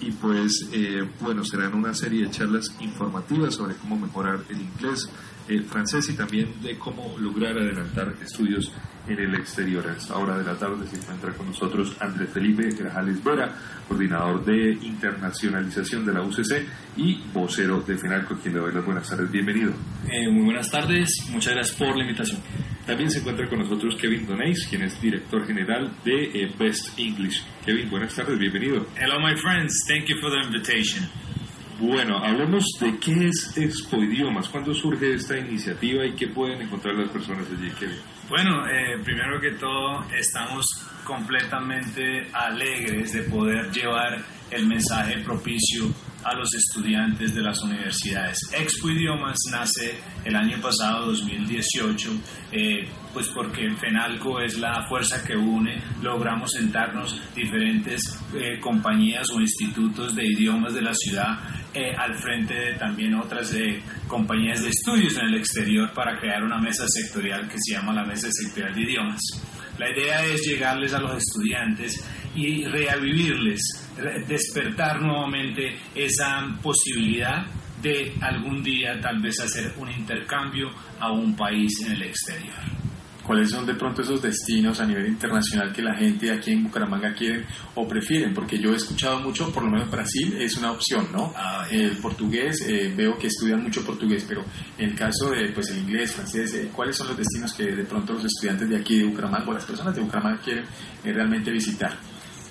Y pues eh, bueno, serán una serie de charlas informativas sobre cómo mejorar el inglés, el francés y también de cómo lograr adelantar estudios en el exterior. A esta hora de la tarde se encuentra con nosotros Andrés Felipe Grajales Vera, coordinador de internacionalización de la UCC y vocero de FENALCO, quien le doy las buenas tardes. Bienvenido. Eh, muy buenas tardes, muchas gracias por la invitación. También se encuentra con nosotros Kevin Doneis, quien es director general de eh, Best English. Kevin, buenas tardes, bienvenido. Hello, my friends. Thank you for the invitation. Bueno, hablemos de qué es Expo Idiomas, cuándo surge esta iniciativa y qué pueden encontrar las personas allí, Kevin. Bueno, eh, primero que todo, estamos completamente alegres de poder llevar el mensaje propicio a los estudiantes de las universidades. Expo Idiomas nace el año pasado, 2018, eh, pues porque FENALCO es la fuerza que une, logramos sentarnos diferentes eh, compañías o institutos de idiomas de la ciudad eh, al frente de también otras compañías de estudios en el exterior para crear una mesa sectorial que se llama la Mesa Sectorial de Idiomas. La idea es llegarles a los estudiantes y reavivirles, despertar nuevamente esa posibilidad de algún día tal vez hacer un intercambio a un país en el exterior. ¿Cuáles son de pronto esos destinos a nivel internacional que la gente aquí en Bucaramanga quieren o prefieren? Porque yo he escuchado mucho, por lo menos Brasil es una opción, ¿no? Ah, el portugués, eh, veo que estudian mucho portugués, pero en el caso de pues el inglés, francés, eh, ¿cuáles son los destinos que de pronto los estudiantes de aquí de Bucaramanga o las personas de Bucaramanga quieren eh, realmente visitar?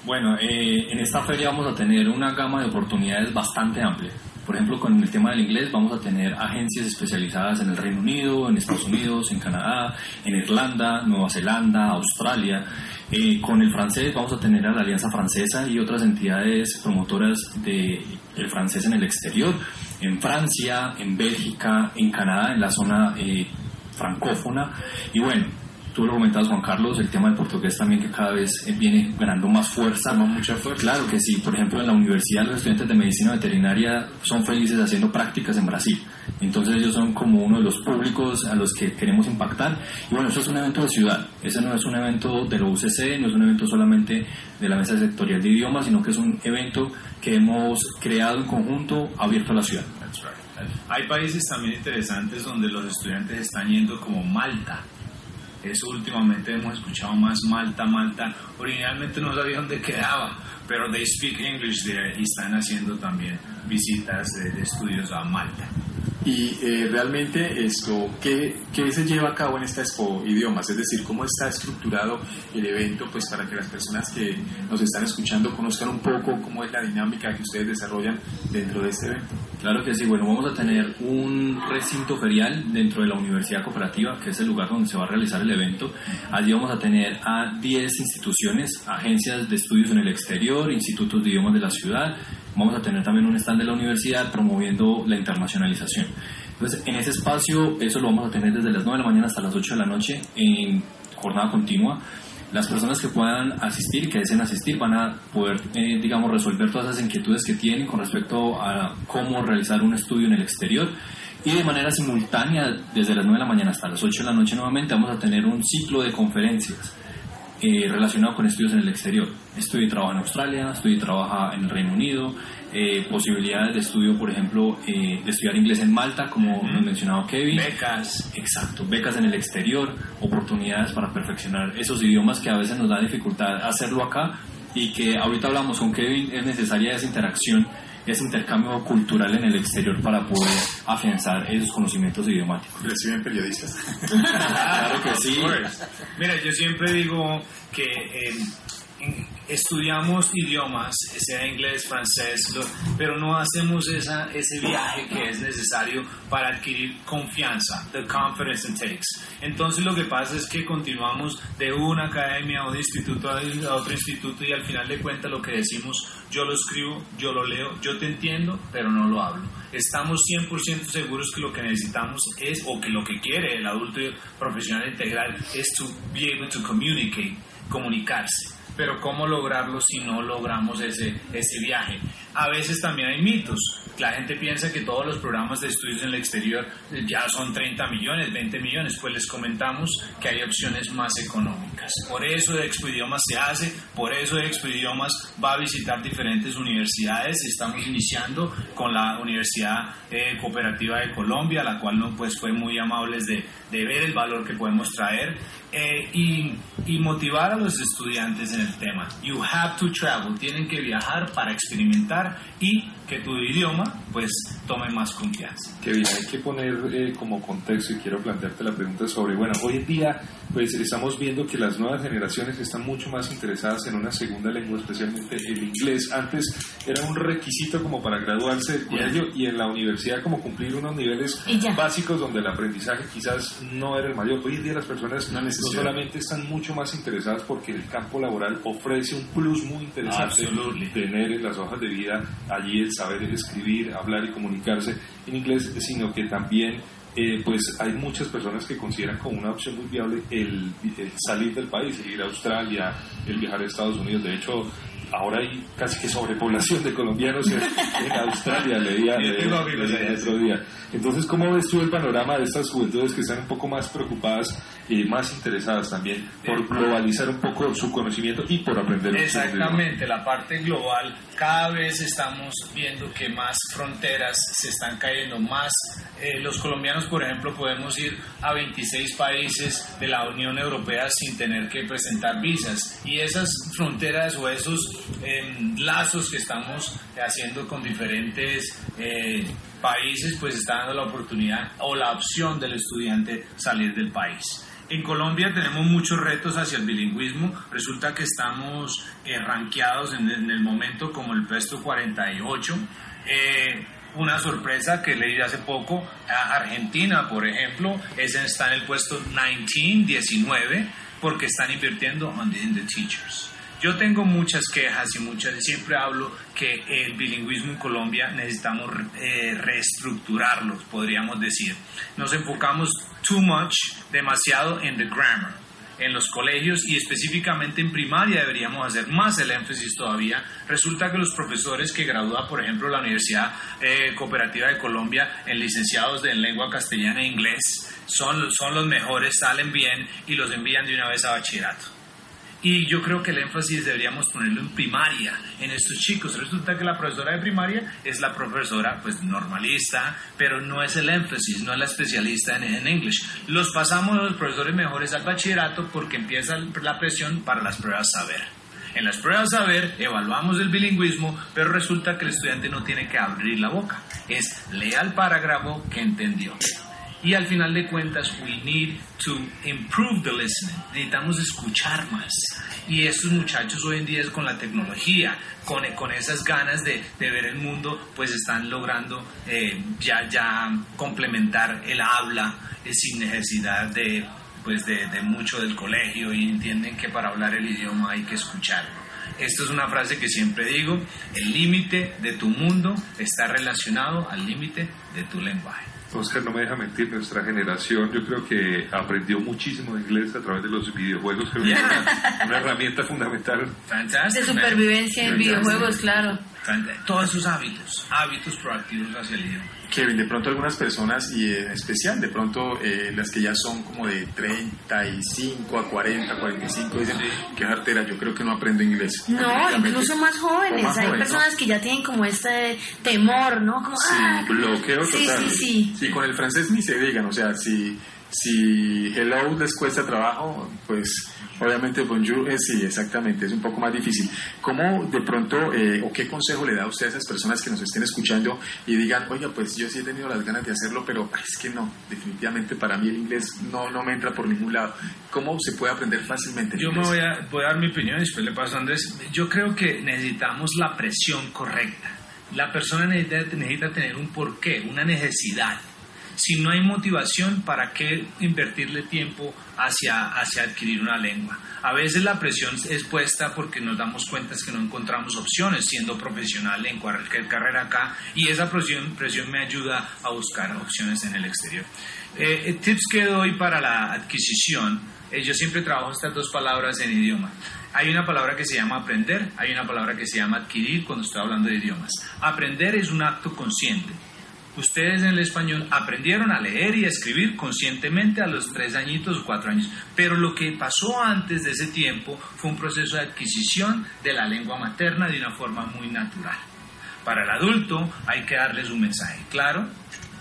Bueno, en esta feria vamos a tener una gama de oportunidades bastante amplia. Por ejemplo, con el tema del inglés vamos a tener agencias especializadas en el Reino Unido, en Estados Unidos, en Canadá, en Irlanda, Nueva Zelanda, Australia. Eh, con el francés vamos a tener a la Alianza Francesa y otras entidades promotoras del el francés en el exterior, en Francia, en Bélgica, en Canadá, en la zona eh, francófona. Y bueno, Tú lo comentabas, Juan Carlos, el tema del portugués también que cada vez eh, viene ganando más fuerza. Toma mucha fuerza. Claro que sí. Por ejemplo, en la universidad los estudiantes de medicina veterinaria son felices haciendo prácticas en Brasil. Entonces ellos son como uno de los públicos a los que queremos impactar. Y bueno, eso es un evento de ciudad. Ese no es un evento de la UCC, no es un evento solamente de la mesa sectorial de idiomas, sino que es un evento que hemos creado en conjunto abierto a la ciudad. Hay países también interesantes donde los estudiantes están yendo como Malta eso últimamente hemos escuchado más Malta, Malta. Originalmente no sabía dónde quedaba, pero they speak English there y están haciendo también visitas de, estudios a Malta. Y eh, realmente esto, ¿qué, ¿qué, se lleva a cabo en esta Expo Idiomas? Es decir, ¿cómo está estructurado el evento pues para que las personas que nos están escuchando conozcan un poco cómo es la dinámica que ustedes desarrollan dentro de este evento? Claro que sí, bueno, vamos a tener un recinto ferial dentro de la Universidad Cooperativa, que es el lugar donde se va a realizar el evento. Allí vamos a tener a 10 instituciones, agencias de estudios en el exterior, institutos de idiomas de la ciudad, Vamos a tener también un stand de la universidad promoviendo la internacionalización. Entonces, en ese espacio, eso lo vamos a tener desde las 9 de la mañana hasta las 8 de la noche en jornada continua. Las personas que puedan asistir que deseen asistir van a poder, eh, digamos, resolver todas esas inquietudes que tienen con respecto a cómo realizar un estudio en el exterior. Y de manera simultánea, desde las 9 de la mañana hasta las 8 de la noche nuevamente, vamos a tener un ciclo de conferencias eh, relacionado con estudios en el exterior. Estudio y trabaja en Australia, estudio y trabaja en el Reino Unido, eh, posibilidades de estudio, por ejemplo, eh, de estudiar inglés en Malta, como nos mencionaba Kevin. Becas. Exacto, becas en el exterior, oportunidades para perfeccionar esos idiomas que a veces nos da dificultad hacerlo acá y que ahorita hablamos con Kevin, es necesaria esa interacción ese intercambio cultural en el exterior para poder afianzar esos conocimientos idiomáticos. ¿Reciben periodistas? claro que sí. Mira, yo siempre digo que eh, estudiamos idiomas, sea inglés, francés, pero no hacemos esa, ese viaje que es necesario para adquirir confianza, the confidence it takes. Entonces lo que pasa es que continuamos de una academia o de instituto a otro instituto y al final de cuentas lo que decimos, yo lo escribo, yo lo leo, yo te entiendo, pero no lo hablo. Estamos 100% seguros que lo que necesitamos es, o que lo que quiere el adulto profesional integral es to be able to communicate, comunicarse pero ¿cómo lograrlo si no logramos ese, ese viaje? A veces también hay mitos. La gente piensa que todos los programas de estudios en el exterior ya son 30 millones, 20 millones, pues les comentamos que hay opciones más económicas. Por eso Expo Idiomas se hace, por eso Expo Idiomas va a visitar diferentes universidades. Estamos iniciando con la Universidad eh, Cooperativa de Colombia, la cual no, pues, fue muy amables de, de ver el valor que podemos traer eh, y, y, motivar a los estudiantes en el tema. You have to travel, tienen que viajar para experimentar y que tu idioma pues tome más confianza. Que bien, hay que poner eh, como contexto y quiero plantearte la pregunta sobre, bueno, hoy en día pues estamos viendo que las nuevas generaciones están mucho más interesadas en una segunda lengua, especialmente el inglés. Antes era un requisito como para graduarse del colegio y en la universidad como cumplir unos niveles básicos donde el aprendizaje quizás no era el mayor. Hoy en día las personas no, solamente están mucho más interesadas porque el campo laboral ofrece un plus muy interesante. Tener en las hojas de vida allí el saber escribir, hablar y comunicarse en inglés, sino que también eh, pues hay muchas personas que consideran como una opción muy viable el, el, salir del país, el ir a Australia, el viajar a Estados Unidos. De hecho, ahora hay casi que sobrepoblación de colombianos en, Australia, leía, el otro día. Entonces, ¿cómo ves tú el panorama de estas juventudes que están un poco más preocupadas y más interesadas también por globalizar un poco su conocimiento y por aprender? Exactamente, la parte global, cada vez estamos viendo que más fronteras se están cayendo, más eh, los colombianos, por ejemplo, podemos ir a 26 países de la Unión Europea sin tener que presentar visas y esas fronteras o esos lazos que estamos haciendo con diferentes eh, países, pues está dando la oportunidad o la opción del estudiante salir del país. En Colombia tenemos muchos retos hacia el bilingüismo. Resulta que estamos eh, rankeados en, el momento como el puesto 48. Eh, una sorpresa que leí hace poco, Argentina, por ejemplo, es, está en el puesto 19, 19, porque están invirtiendo en the teachers. Yo tengo muchas quejas y muchas, siempre hablo que el bilingüismo en Colombia necesitamos eh, reestructurarlo, podríamos decir. Nos enfocamos too much, demasiado en the grammar en los colegios y específicamente en primaria deberíamos hacer más el énfasis todavía. Resulta que los profesores que gradúan, por ejemplo, la Universidad eh, Cooperativa de Colombia en licenciados de lengua castellana e inglés son, son los mejores, salen bien y los envían de una vez a bachillerato. Y yo creo que el énfasis deberíamos ponerlo en primaria, en estos chicos. Resulta que la profesora de primaria es la profesora, pues, normalista, pero no es el énfasis, no es la especialista en, en English. Los pasamos los profesores mejores al bachillerato porque empieza la presión para las pruebas saber. En las pruebas saber evaluamos el bilingüismo, pero resulta que el estudiante no tiene que abrir la boca. Es lea el parágrafo que entendió. Y al final de cuentas, we need to improve the listening. Necesitamos escuchar más. Y estos muchachos hoy en día con la tecnología, con, con esas ganas de, de ver el mundo, pues están logrando eh, ya, ya complementar el habla eh, sin necesidad de, pues de, de mucho del colegio y entienden que para hablar el idioma hay que escucharlo. Esto es una frase que siempre digo, el límite de tu mundo está relacionado al límite de tu lenguaje. Oscar no me deja mentir, nuestra generación yo creo que aprendió muchísimo de inglés a través de los videojuegos, que es una, herramienta fundamental. De supervivencia en videojuegos, claro. Todos esos hábitos, hábitos proactivos hacia el idioma. Kevin, de pronto algunas personas, y en especial de pronto eh, las que ya son como de 35 a 40, 45, dicen, qué artera, yo creo que no aprendo inglés. No, incluso más jóvenes. Hay personas que ya tienen como este temor, ¿no? Como, sí, ah, bloqueo total. Sí, sí, sí. con el francés ni se digan, o sea, si, si hello les cuesta trabajo, pues Obviamente bonjour, eh, sí, exactamente, es un poco más difícil. ¿Cómo de pronto, eh, o qué consejo le da usted a esas personas que nos estén escuchando y digan, oiga, pues yo sí he tenido las ganas de hacerlo, pero es que no, definitivamente para mí el inglés no, no me entra por ningún lado. ¿Cómo se puede aprender fácilmente? Yo me voy a, voy a dar mi opinión y después le paso a Andrés. Yo creo que necesitamos la presión correcta. La persona necesita, necesita tener un porqué, una necesidad si no hay motivación, ¿para qué invertirle tiempo hacia, hacia adquirir una lengua? A veces la presión es puesta porque nos damos cuenta que no encontramos opciones siendo profesional en cualquier carrera acá y esa presión, presión me ayuda a buscar opciones en el exterior. Eh, eh, tips que doy para la adquisición eh, yo siempre trabajo estas dos palabras en idioma. Hay una palabra que se llama aprender, hay una palabra que se llama adquirir cuando estoy hablando de idiomas. Aprender es un acto consciente. Ustedes en el español aprendieron a leer y a escribir conscientemente a los tres añitos o cuatro años, pero lo que pasó antes de ese tiempo fue un proceso de adquisición de la lengua materna de una forma muy natural. Para el adulto hay que darles un mensaje claro,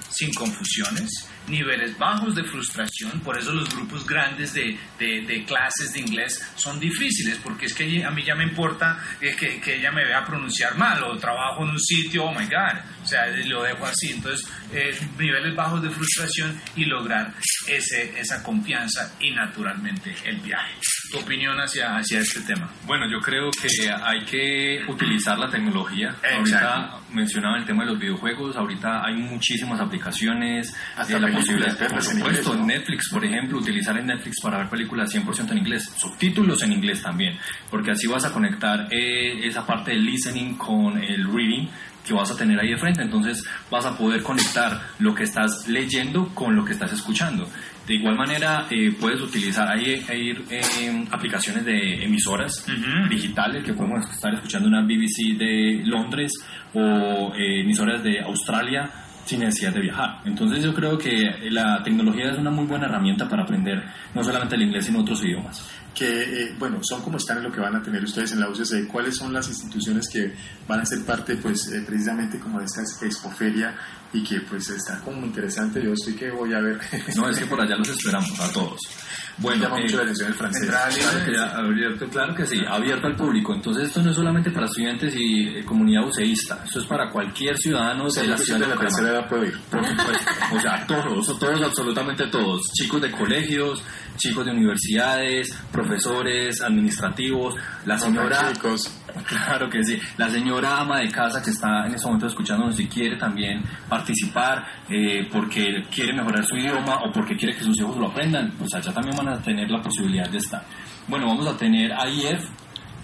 sin confusiones, niveles bajos de frustración, por eso los grupos grandes de, de, clases de inglés son difíciles, porque es que a mí ya me importa que, que, ella me vea pronunciar mal o trabajo en un sitio, oh my god, o sea, lo dejo así. Entonces, eh, niveles bajos de frustración y lograr ese, esa confianza y naturalmente el viaje. ¿Tu opinión hacia, hacia este tema? Bueno, yo creo que hay que utilizar la tecnología. Ahorita mencionaba el tema de los videojuegos, ahorita hay muchísimas aplicaciones, Hasta la posibilidad, por supuesto, Netflix, por ejemplo, utilizar en Netflix para ver películas 100% en inglés, subtítulos en inglés también, porque así vas a conectar eh, esa parte del listening con el reading que vas a tener ahí de frente. Entonces vas a poder conectar lo que estás leyendo con lo que estás escuchando. De igual manera, eh, puedes utilizar, hay, hay eh, aplicaciones de emisoras digitales que podemos estar escuchando una BBC de Londres o eh, emisoras de Australia sin necesidad de viajar. Entonces yo creo que la tecnología es una muy buena herramienta para aprender no solamente el inglés, sino otros idiomas que, eh, bueno, son como están en lo que van a tener ustedes en la UCC, cuáles son las instituciones que van a ser parte, pues, eh, precisamente como de esta expoferia y que, pues, está como interesante, yo estoy que voy a ver. no, es que por allá los esperamos a todos. Bueno, llama mucho la atención el francés. Claro que, abierto, claro que sí, abierto al público. Entonces esto no es solamente para estudiantes y eh, comunidad uceísta, esto es para cualquier ciudadano de la ciudad de la tercera edad puede ir. Por supuesto, o sea, todos, todos, absolutamente todos, chicos de colegios, chicos de universidades, profesores, administrativos, la señora... Claro que sí. La señora ama de casa que está en este momento escuchándonos si quiere también participar eh, porque quiere mejorar su idioma o porque quiere que sus hijos lo aprendan, pues allá también van a tener la posibilidad de estar. Bueno, vamos a tener a IEF,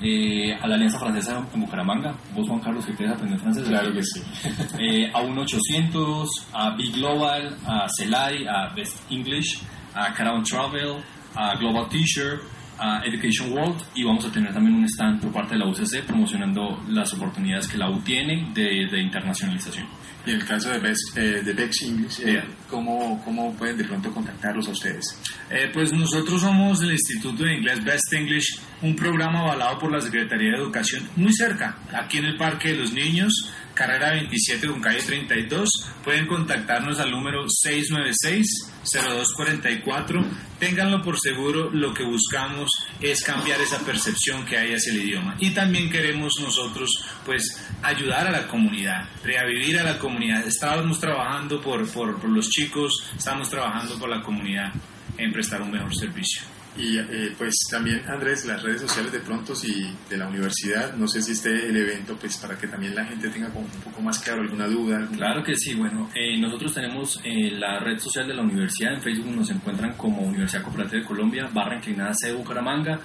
eh, a la Alianza Francesa en Bucaramanga. Vos, Juan Carlos, que quieres aprender francés. Claro que sí. Eh, a 1800, a Big Global, a CELAI, a Best English, a Crown Travel, a Global Teacher, a Education World y vamos a tener también un stand por parte de la UCC promocionando las oportunidades que la U tiene de, de internacionalización. Y en el caso de Best, eh, de Bex English, eh, ¿cómo, ¿cómo, pueden de pronto contactarlos a ustedes? Eh, pues nosotros somos el Instituto de Inglés Best English, un programa avalado por la Secretaría de Educación muy cerca, aquí en el Parque de los Niños, carrera 27 con calle 32. Pueden contactarnos al número 696-0244. Ténganlo por seguro, lo que buscamos es cambiar esa percepción que hay hacia el idioma. Y también queremos nosotros, pues, ayudar a la comunidad, revivir a la comunidad. Estábamos trabajando por, por, por los chicos, estamos trabajando por la comunidad en prestar un mejor servicio. Y eh, pues también, Andrés, las redes sociales de Prontos y de la universidad, no sé si esté el evento, pues para que también la gente tenga como un poco más claro alguna duda. Claro que sí, bueno, eh, nosotros tenemos eh, la red social de la universidad, en Facebook nos encuentran como Universidad Cooperativa de Colombia, barra inclinada C Bucaramanga,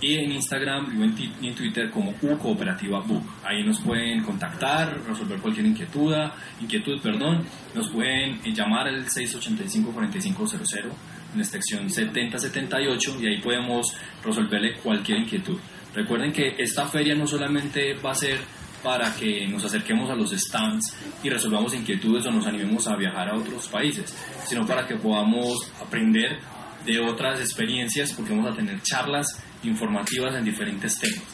y en Instagram y en, Twitter como U Cooperativa Book. Ahí nos pueden contactar, resolver cualquier inquietud, inquietud, perdón, nos pueden llamar al 685 4500 en la extensión 7078 y ahí podemos resolverle cualquier inquietud. Recuerden que esta feria no solamente va a ser para que nos acerquemos a los stands y resolvamos inquietudes o nos animemos a viajar a otros países, sino para que podamos aprender de otras experiencias porque vamos a tener charlas informativas en diferentes temas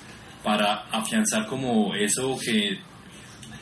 para afianzar como eso que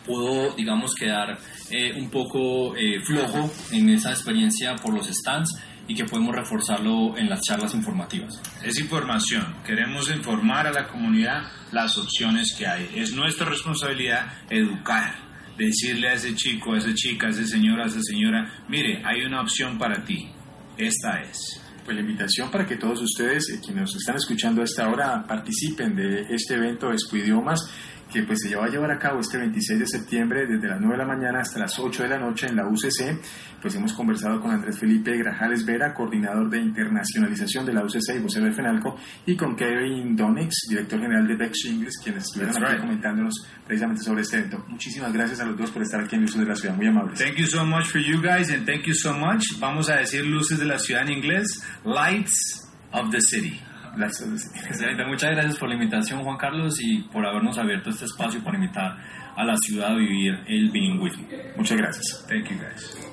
pudo, digamos, quedar eh, un poco eh, flojo en esa experiencia por los stands y que podemos reforzarlo en las charlas informativas. Es información, queremos informar a la comunidad las opciones que hay. Es nuestra responsabilidad educar, decirle a ese chico, a esa chica, a ese señor, a esa señora, mire, hay una opción para ti, esta es. Pues la invitación para que todos ustedes, eh, quienes nos están escuchando a esta hora, participen de este evento Expo Idiomas que pues se va a llevar a cabo este 26 de septiembre desde las 9 de la mañana hasta las 8 de la noche en la UCC. Pues hemos conversado con Andrés Felipe Grajales Vera, coordinador de internacionalización de la UCC y vocero de FENALCO, y con Kevin Donix, director general de Bex English, quienes estuvieron aquí comentándonos precisamente sobre este evento. Muchísimas gracias a los dos por estar aquí en Luces de la Ciudad, muy amables. Thank you so much for you guys and thank you so much. Vamos a decir luces de la ciudad en inglés. Lights of the city. Muchas gracias por la invitación Juan Carlos y por habernos abierto este espacio para invitar a la ciudad a vivir el bilingüismo. Muchas gracias. Thank you guys.